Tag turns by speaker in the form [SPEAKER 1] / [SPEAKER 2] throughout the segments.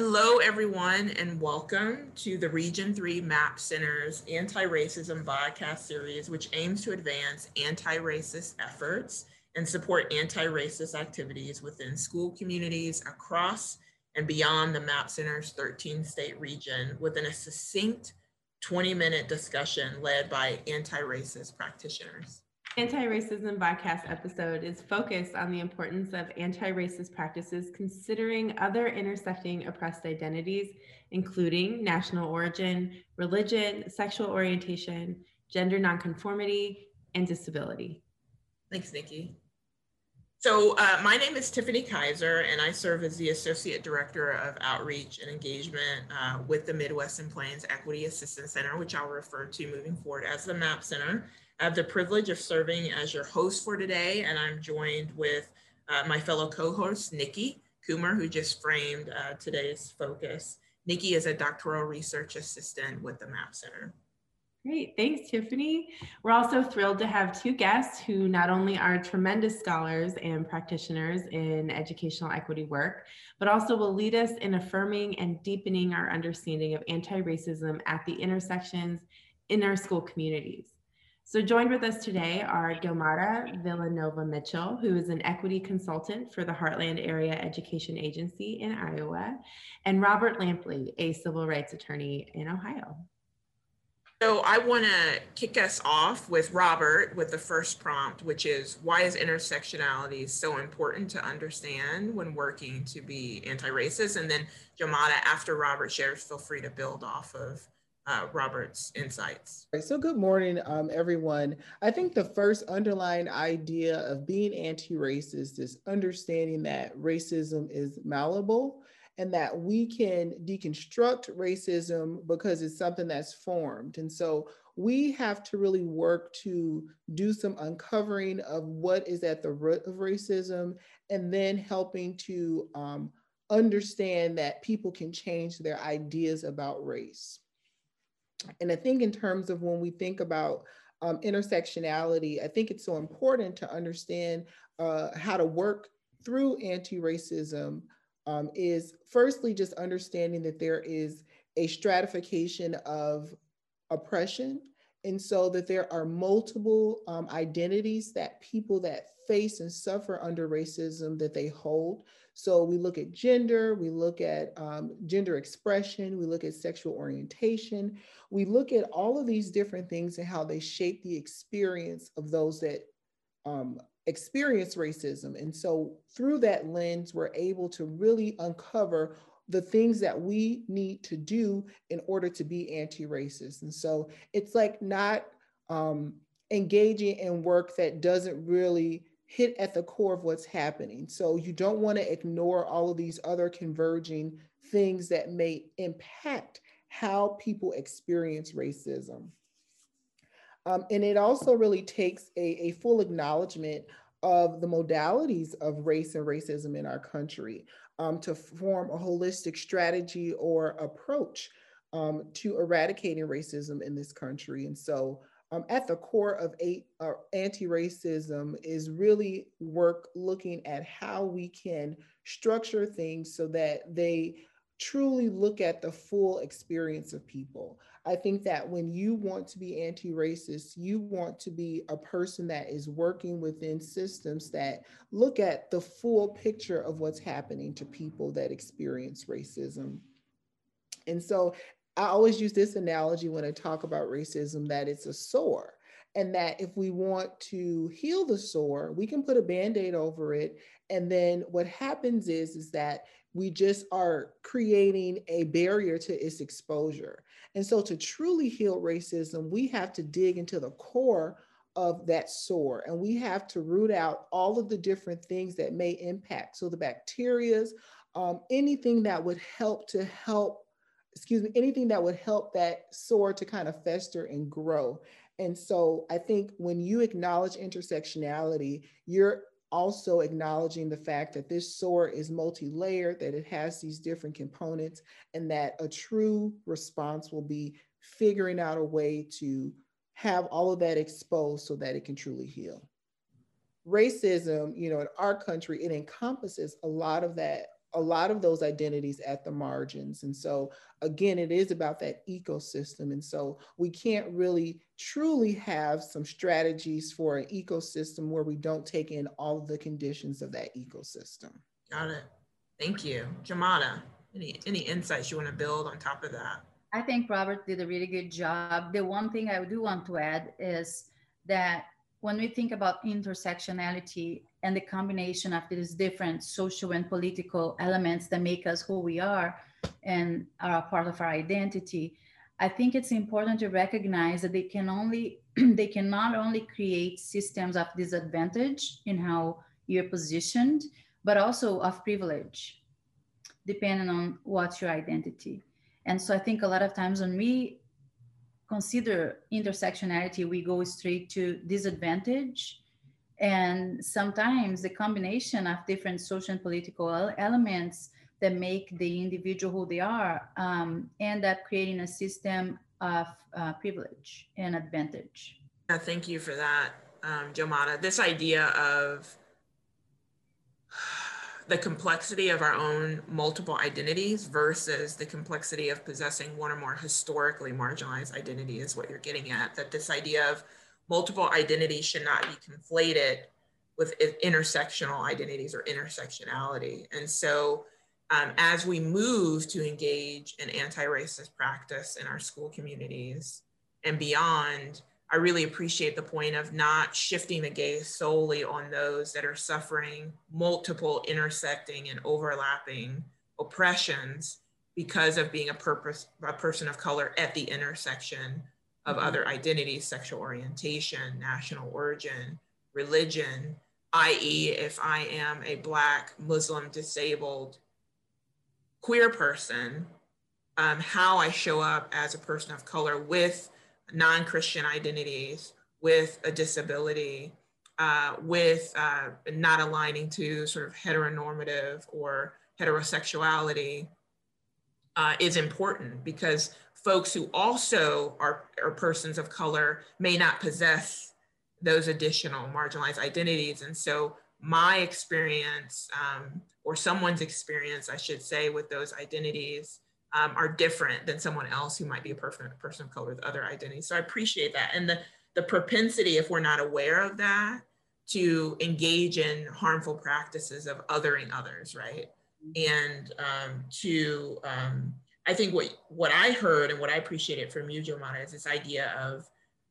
[SPEAKER 1] Hello, everyone, and welcome to the Region 3 MAP Center's Anti-Racism Podcast Series, which aims to advance anti-racist efforts and support anti-racist activities within school communities across and beyond the MAP Center's 13 state region within a succinct 20 minute discussion led by anti-racist practitioners.
[SPEAKER 2] Anti-Racism podcast episode is focused on the importance of anti-racist practices considering other intersecting oppressed identities, including national origin, religion, sexual orientation, gender nonconformity, and disability.
[SPEAKER 1] Thanks, Nikki. So uh, my name is Tiffany Kyser, and I serve as the Associate Director of Outreach and Engagement uh, with the Midwest and Plains Equity Assistance Center, which I'll refer to moving forward as the MAP Center. I have the privilege of serving as your host for today, and I'm joined with uh, my fellow co-host, Nikki Coomer, who just framed uh, today's focus. Nikki is a doctoral research assistant with the MAP Center.
[SPEAKER 2] Great, thanks, Tiffany. We're also thrilled to have two guests who not only are tremendous scholars and practitioners in educational equity work, but also will lead us in affirming and deepening our understanding of anti-racism at the intersections in our school communities. So joined with us today are Gilmara Villanova Mitchell, who is an equity consultant for the Heartland Area Education Agency in Iowa, and Robert Lampley, a civil rights attorney in Ohio.
[SPEAKER 1] So I want to kick us off with Robert with the first prompt, which is why is intersectionality so important to understand when working to be anti-racist? And then Gilmara, after Robert shares, feel free to build off of uh, Robert's insights.
[SPEAKER 3] So, good morning, um, everyone. I think the first underlying idea of being anti racist is understanding that racism is malleable and that we can deconstruct racism because it's something that's formed. And so, we have to really work to do some uncovering of what is at the root of racism and then helping to um, understand that people can change their ideas about race. And I think in terms of when we think about um, intersectionality, I think it's so important to understand uh, how to work through anti-racism um, is firstly just understanding that there is a stratification of oppression and so that there are multiple um, identities that people that face and suffer under racism that they hold so we look at gender, we look at um, gender expression, we look at sexual orientation, we look at all of these different things and how they shape the experience of those that um, experience racism. And so through that lens, we're able to really uncover the things that we need to do in order to be anti-racist. And so it's like not um, engaging in work that doesn't really hit at the core of what's happening. So you don't want to ignore all of these other converging things that may impact how people experience racism. Um, and it also really takes a, a full acknowledgement of the modalities of race and racism in our country um, to form a holistic strategy or approach um, to eradicating racism in this country. And so um, at the core of uh, anti-racism is really work looking at how we can structure things so that they truly look at the full experience of people. I think that when you want to be anti-racist, you want to be a person that is working within systems that look at the full picture of what's happening to people that experience racism. And so I always use this analogy when I talk about racism that it's a sore. And that if we want to heal the sore, we can put a band aid over it. And then what happens is, is that we just are creating a barrier to its exposure. And so to truly heal racism, we have to dig into the core of that sore and we have to root out all of the different things that may impact. So the bacterias, um, anything that would help to help excuse me, anything that would help that sore to kind of fester and grow. And so I think when you acknowledge intersectionality, you're also acknowledging the fact that this sore is multi-layered, that it has these different components, and that a true response will be figuring out a way to have all of that exposed so that it can truly heal. Racism, you know, in our country, it encompasses a lot of that a lot of those identities at the margins. And so, again, it is about that ecosystem. And so, we can't really truly have some strategies for an ecosystem where we don't take in all of the conditions of that ecosystem.
[SPEAKER 1] Got it. Thank you. Gilmara, any, any insights you want to build on top of that?
[SPEAKER 4] I think Robert did a really good job. The one thing I do want to add is that when we think about intersectionality and the combination of these different social and political elements that make us who we are and are a part of our identity, I think it's important to recognize that they can only they can not only create systems of disadvantage in how you're positioned, but also of privilege, depending on what's your identity. And so I think a lot of times when we consider intersectionality, we go straight to disadvantage. And sometimes the combination of different social and political elements that make the individual who they are um, end up creating a system of uh, privilege and advantage.
[SPEAKER 1] Yeah, thank you for that, um, Gilmara. This idea of the complexity of our own multiple identities versus the complexity of possessing one or more historically marginalized identity is what you're getting at. That this idea of multiple identities should not be conflated with intersectional identities or intersectionality. And so, um, as we move to engage in anti racist practice in our school communities and beyond, I really appreciate the point of not shifting the gaze solely on those that are suffering multiple intersecting and overlapping oppressions because of being a purpose a person of color at the intersection of mm-hmm. other identities, sexual orientation, national origin, religion, i.e., if I am a Black, Muslim, disabled, queer person, um, how I show up as a person of color with non Christian identities, with a disability, uh, with uh, not aligning to sort of heteronormative or heterosexuality uh, is important because folks who also are, are persons of color may not possess those additional marginalized identities. And so my experience um, or someone's experience, I should say, with those identities um, are different than someone else who might be a person, person of color with other identities. So I appreciate that. And the, the propensity, if we're not aware of that, to engage in harmful practices of othering others, right? And um, to, um, I think what, what I heard and what I appreciated from you, Gilmara, is this idea of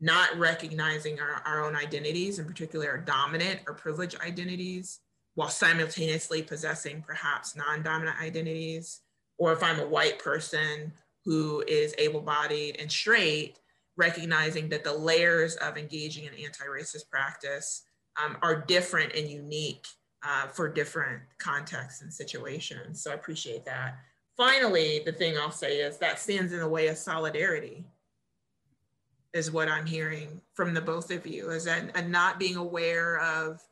[SPEAKER 1] not recognizing our, our own identities, in particular our dominant or privileged identities, while simultaneously possessing perhaps non-dominant identities or if I'm a white person who is able bodied and straight, recognizing that the layers of engaging in anti racist practice um, are different and unique uh, for different contexts and situations. So I appreciate that. Finally, the thing I'll say is that stands in the way of solidarity, is what I'm hearing from the both of you, is that and not being aware of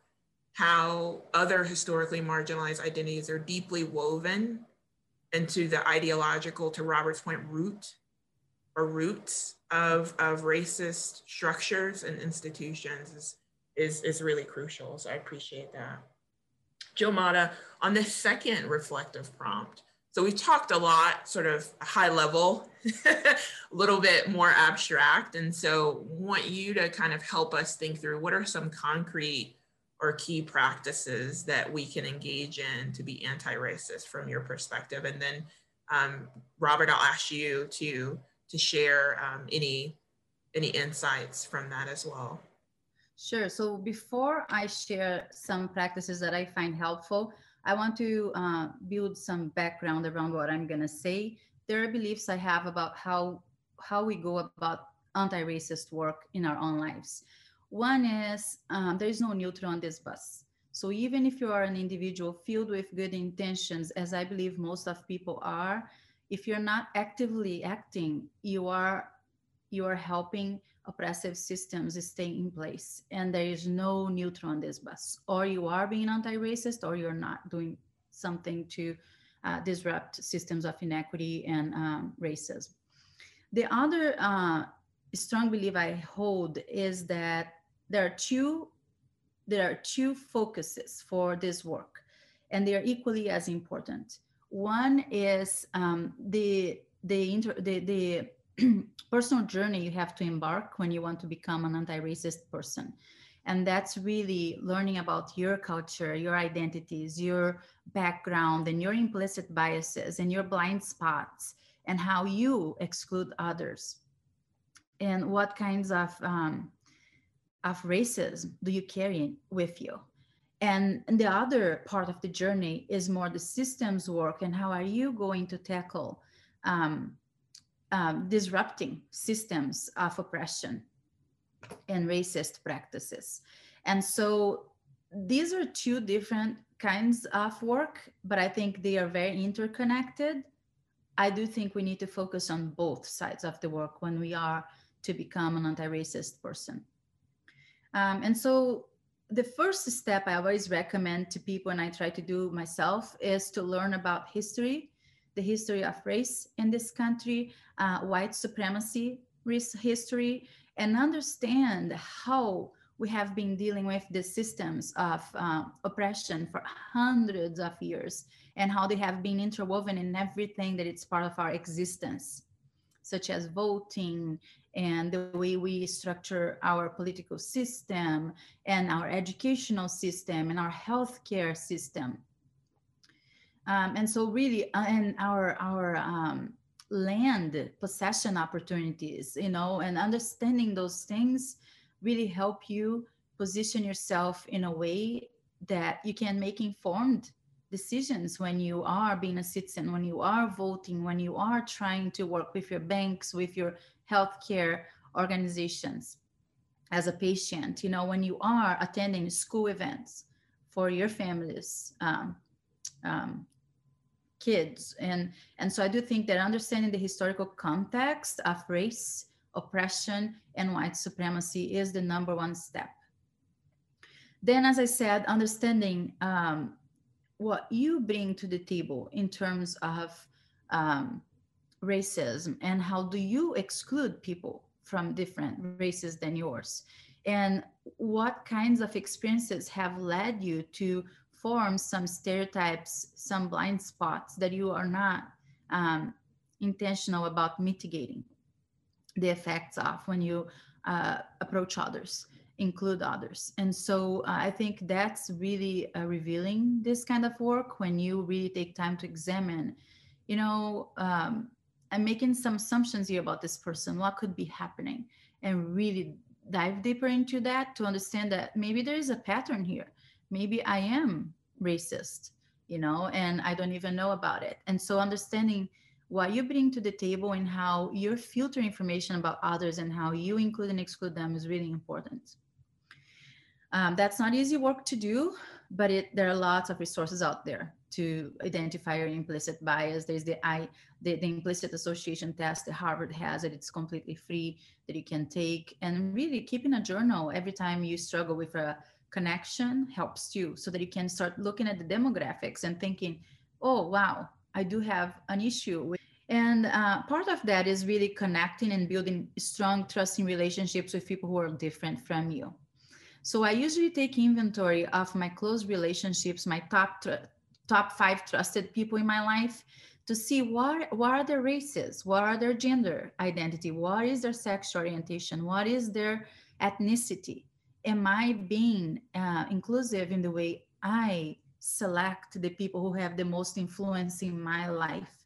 [SPEAKER 1] how other historically marginalized identities are deeply woven into the ideological, to Robert's point, root or roots of, of racist structures and institutions is, is, is really crucial. So I appreciate that. Gilmara. on the second reflective prompt, so we talked a lot, sort of high level, a little bit more abstract. And so want you to kind of help us think through what are some concrete or key practices that we can engage in to be anti-racist from your perspective? And then um, Robert, I'll ask you to, to share um, any, any insights from that as well.
[SPEAKER 4] Sure. So before I share some practices that I find helpful, I want to uh, build some background around what I'm going to say. There are beliefs I have about how how we go about anti-racist work in our own lives. One is um, there is no neutral on this bus. So even if you are an individual filled with good intentions, as I believe most of people are, if you're not actively acting, you are you are helping oppressive systems stay in place, and there is no neutral on this bus. Or you are being anti-racist, or you're not doing something to uh, disrupt systems of inequity and um, racism. The other uh, strong belief I hold is that there are two there are two focuses for this work and they are equally as important. One is um, the the, inter, the the personal journey you have to embark when you want to become an anti-racist person and that's really learning about your culture your identities your background and your implicit biases and your blind spots and how you exclude others and what kinds of um, of racism do you carry with you and, and the other part of the journey is more the systems work and how are you going to tackle um, um, disrupting systems of oppression and racist practices. And so these are two different kinds of work, but I think they are very interconnected. I do think we need to focus on both sides of the work when we are to become an anti racist person. Um, and so the first step I always recommend to people, and I try to do myself, is to learn about history, the history of race in this country, uh, white supremacy history, and understand how we have been dealing with the systems of uh, oppression for hundreds of years and how they have been interwoven in everything that it's part of our existence such as voting and the way we structure our political system and our educational system and our healthcare system. Um, and so really, uh, and our, our um, land possession opportunities, you know, and understanding those things really help you position yourself in a way that you can make informed decisions when you are being a citizen, when you are voting, when you are trying to work with your banks, with your healthcare organizations as a patient, you know, when you are attending school events for your families, um, um, kids. And, and so I do think that understanding the historical context of race, oppression, and white supremacy is the number one step. Then, as I said, understanding um, what you bring to the table in terms of um, racism and how do you exclude people from different races than yours and what kinds of experiences have led you to form some stereotypes some blind spots that you are not um, intentional about mitigating the effects of when you uh, approach others include others. And so uh, I think that's really uh, revealing this kind of work when you really take time to examine, you know, um, I'm making some assumptions here about this person, what could be happening, and really dive deeper into that to understand that maybe there is a pattern here. Maybe I am racist, you know, and I don't even know about it. And so understanding what you bring to the table and how you filter information about others and how you include and exclude them is really important. Um, that's not easy work to do, but it, there are lots of resources out there to identify your implicit bias. There's the I, the, the implicit association test that Harvard has it. It's completely free that you can take. And really keeping a journal every time you struggle with a connection helps you so that you can start looking at the demographics and thinking, oh, wow, I do have an issue with and uh, part of that is really connecting and building strong, trusting relationships with people who are different from you. So I usually take inventory of my close relationships, my top tr- top five trusted people in my life, to see what what are their races, what are their gender identity, what is their sexual orientation, what is their ethnicity. Am I being uh, inclusive in the way I select the people who have the most influence in my life?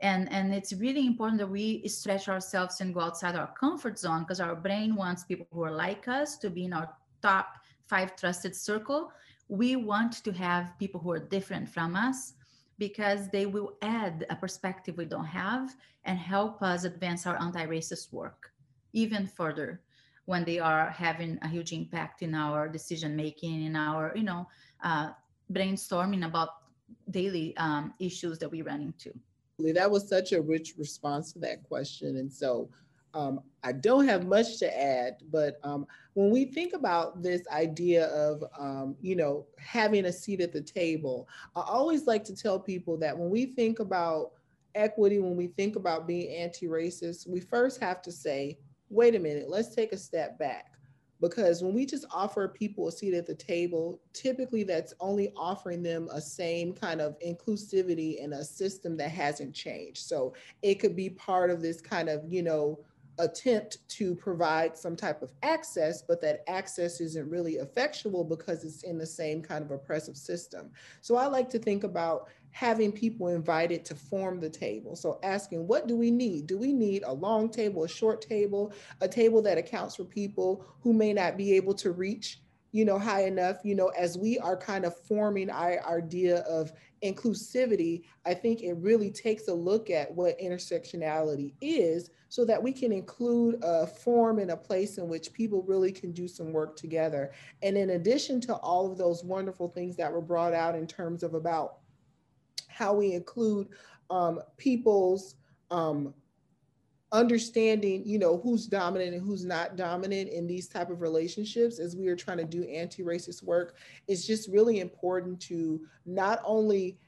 [SPEAKER 4] and and it's really important that we stretch ourselves and go outside our comfort zone because our brain wants people who are like us to be in our top five trusted circle, we want to have people who are different from us because they will add a perspective we don't have and help us advance our anti-racist work even further when they are having a huge impact in our decision making in our you know uh, brainstorming about daily um, issues that we run into.
[SPEAKER 3] That was such a rich response to that question. And so um, I don't have much to add, but um, when we think about this idea of, um, you know, having a seat at the table, I always like to tell people that when we think about equity, when we think about being anti-racist, we first have to say, wait a minute, let's take a step back. because when we just offer people a seat at the table, typically that's only offering them a same kind of inclusivity in a system that hasn't changed. So it could be part of this kind of, you know, attempt to provide some type of access, but that access isn't really effectual because it's in the same kind of oppressive system. So I like to think about having people invited to form the table. So asking, what do we need? Do we need a long table, a short table, a table that accounts for people who may not be able to reach you know, high enough, you know, as we are kind of forming our idea of inclusivity, I think it really takes a look at what intersectionality is so that we can include a form and a place in which people really can do some work together. And in addition to all of those wonderful things that were brought out in terms of about how we include um, people's um, understanding you know who's dominant and who's not dominant in these type of relationships as we are trying to do anti-racist work it's just really important to not only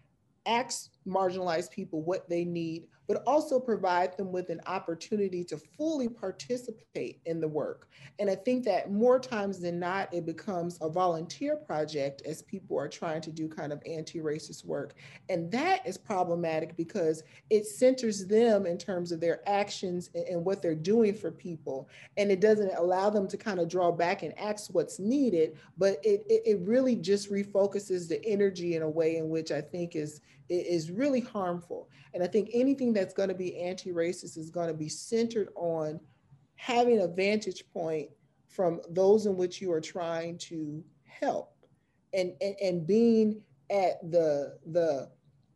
[SPEAKER 3] ask marginalized people what they need but also provide them with an opportunity to fully participate in the work. And I think that more times than not, it becomes a volunteer project as people are trying to do kind of anti racist work. And that is problematic because it centers them in terms of their actions and what they're doing for people. And it doesn't allow them to kind of draw back and ask what's needed, but it, it, it really just refocuses the energy in a way in which I think is is really harmful. And I think anything that's going to be anti-racist is going to be centered on having a vantage point from those in which you are trying to help and, and, and being at the, the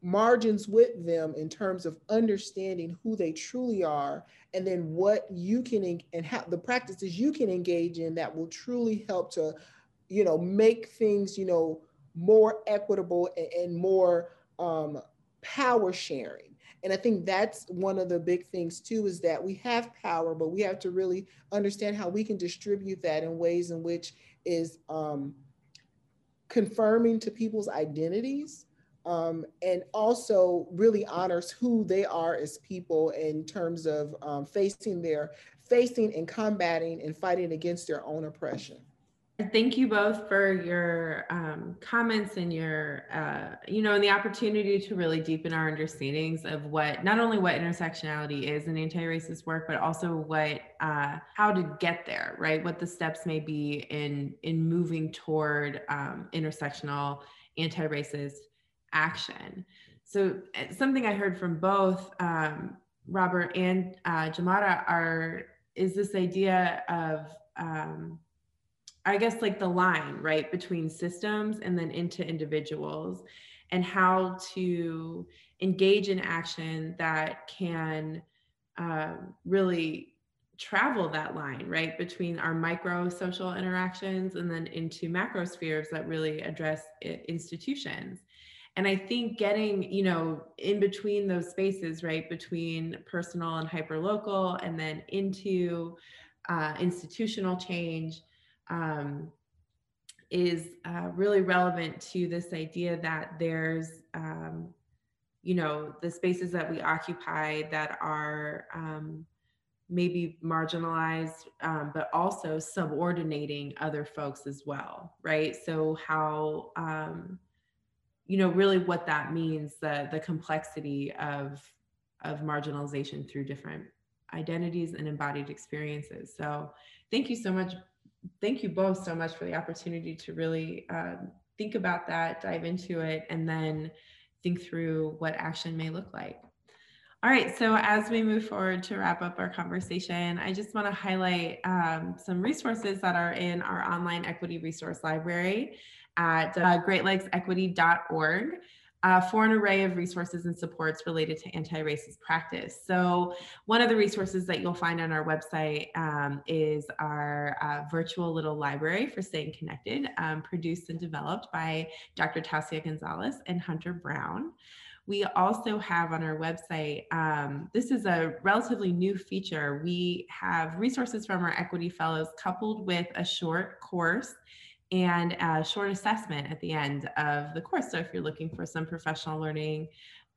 [SPEAKER 3] margins with them in terms of understanding who they truly are and then what you can and how the practices you can engage in that will truly help to you know make things you know more equitable and, and more um, power sharing. And I think that's one of the big things too is that we have power, but we have to really understand how we can distribute that in ways in which is um, confirming to people's identities um, and also really honors who they are as people in terms of um, facing their facing and combating and fighting against their own oppression.
[SPEAKER 2] Thank you both for your um, comments and your, uh, you know, and the opportunity to really deepen our understandings of what, not only what intersectionality is in anti-racist work, but also what, uh, how to get there, right? What the steps may be in in moving toward um, intersectional anti-racist action. So uh, something I heard from both um, Robert and uh, Gilmara are is this idea of um, I guess like the line, right, between systems and then into individuals and how to engage in action that can um, really travel that line, right, between our micro social interactions and then into macro spheres that really address institutions. And I think getting, you know, in between those spaces, right, between personal and hyperlocal and then into uh, institutional change um, is uh, really relevant to this idea that there's, um, you know, the spaces that we occupy that are um, maybe marginalized, um, but also subordinating other folks as well, right? So how, um, you know, really what that means, the the complexity of of marginalization through different identities and embodied experiences. So thank you so much thank you both so much for the opportunity to really um, think about that, dive into it, and then think through what action may look like. All right, so as we move forward to wrap up our conversation, I just want to highlight um, some resources that are in our online equity resource library at uh, greatlakesequity.org uh, for an array of resources and supports related to anti-racist practice. So one of the resources that you'll find on our website um, is our uh, virtual little library for staying connected, um, produced and developed by Dr. Tasia Gonzalez and Hunter Brown. We also have on our website, um, this is a relatively new feature. We have resources from our equity fellows coupled with a short course and a short assessment at the end of the course. So if you're looking for some professional learning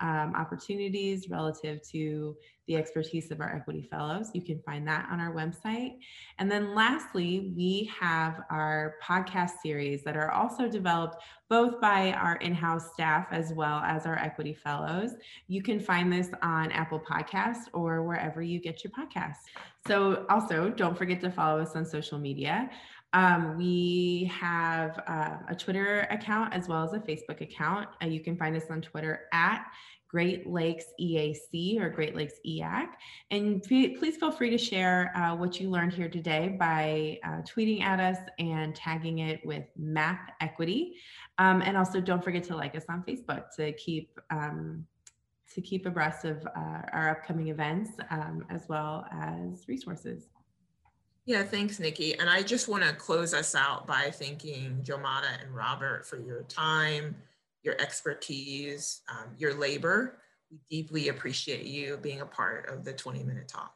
[SPEAKER 2] um, opportunities relative to the expertise of our equity fellows. You can find that on our website. And then lastly, we have our podcast series that are also developed both by our in-house staff as well as our equity fellows. You can find this on Apple Podcasts or wherever you get your podcasts. So also don't forget to follow us on social media. Um, we have uh, a Twitter account as well as a Facebook account. Uh, you can find us on Twitter at Great Lakes EAC or Great Lakes EAC. And please feel free to share uh, what you learned here today by uh, tweeting at us and tagging it with Map Equity. Um, and also don't forget to like us on Facebook to keep um, to keep abreast of uh, our upcoming events um, as well as resources.
[SPEAKER 1] Yeah, thanks, Nikki. And I just want to close us out by thanking Gilmara and Robert for your time, your expertise, um, your labor. We deeply appreciate you being a part of the 20 minute talk.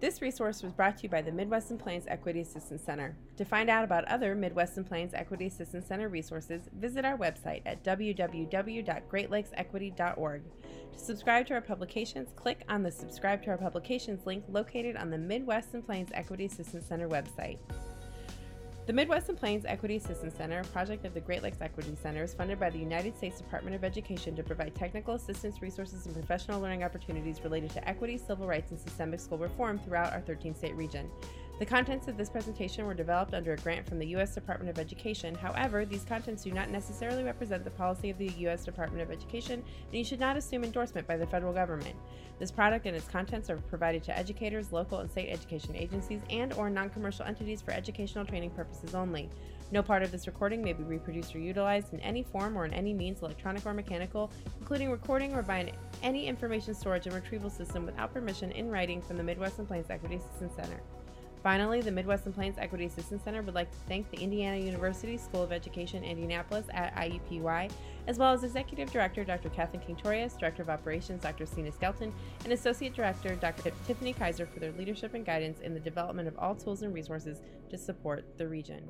[SPEAKER 2] This resource was brought to you by the Midwestern Plains Equity Assistance Center. To find out about other Midwestern Plains Equity Assistance Center resources, visit our website at www.greatlakesequity.org. To subscribe to our publications, click on the Subscribe to Our Publications link located on the Midwestern Plains Equity Assistance Center website. The Midwestern Plains Equity Assistance Center, a project of the Great Lakes Equity Center, is funded by the United States Department of Education to provide technical assistance, resources, and professional learning opportunities related to equity, civil rights, and systemic school reform throughout our 13 state region. The contents of this presentation were developed under a grant from the U.S. Department of Education. However, these contents do not necessarily represent the policy of the U.S. Department of Education, and you should not assume endorsement by the federal government. This product and its contents are provided to educators, local and state education agencies, and or non-commercial entities for educational training purposes only. No part of this recording may be reproduced or utilized in any form or in any means, electronic or mechanical, including recording or by any information storage and retrieval system without permission in writing from the Midwestern Plains Equity Assistance Center. Finally, the Midwestern Plains Equity Assistance Center would like to thank the Indiana University School of Education Indianapolis at IUPUI, as well as Executive Director Dr. Kathleen King-Thorius, Director of Operations Dr. Seena Skelton, and Associate Director Dr. Tiffany Kyser for their leadership and guidance in the development of all tools and resources to support the region.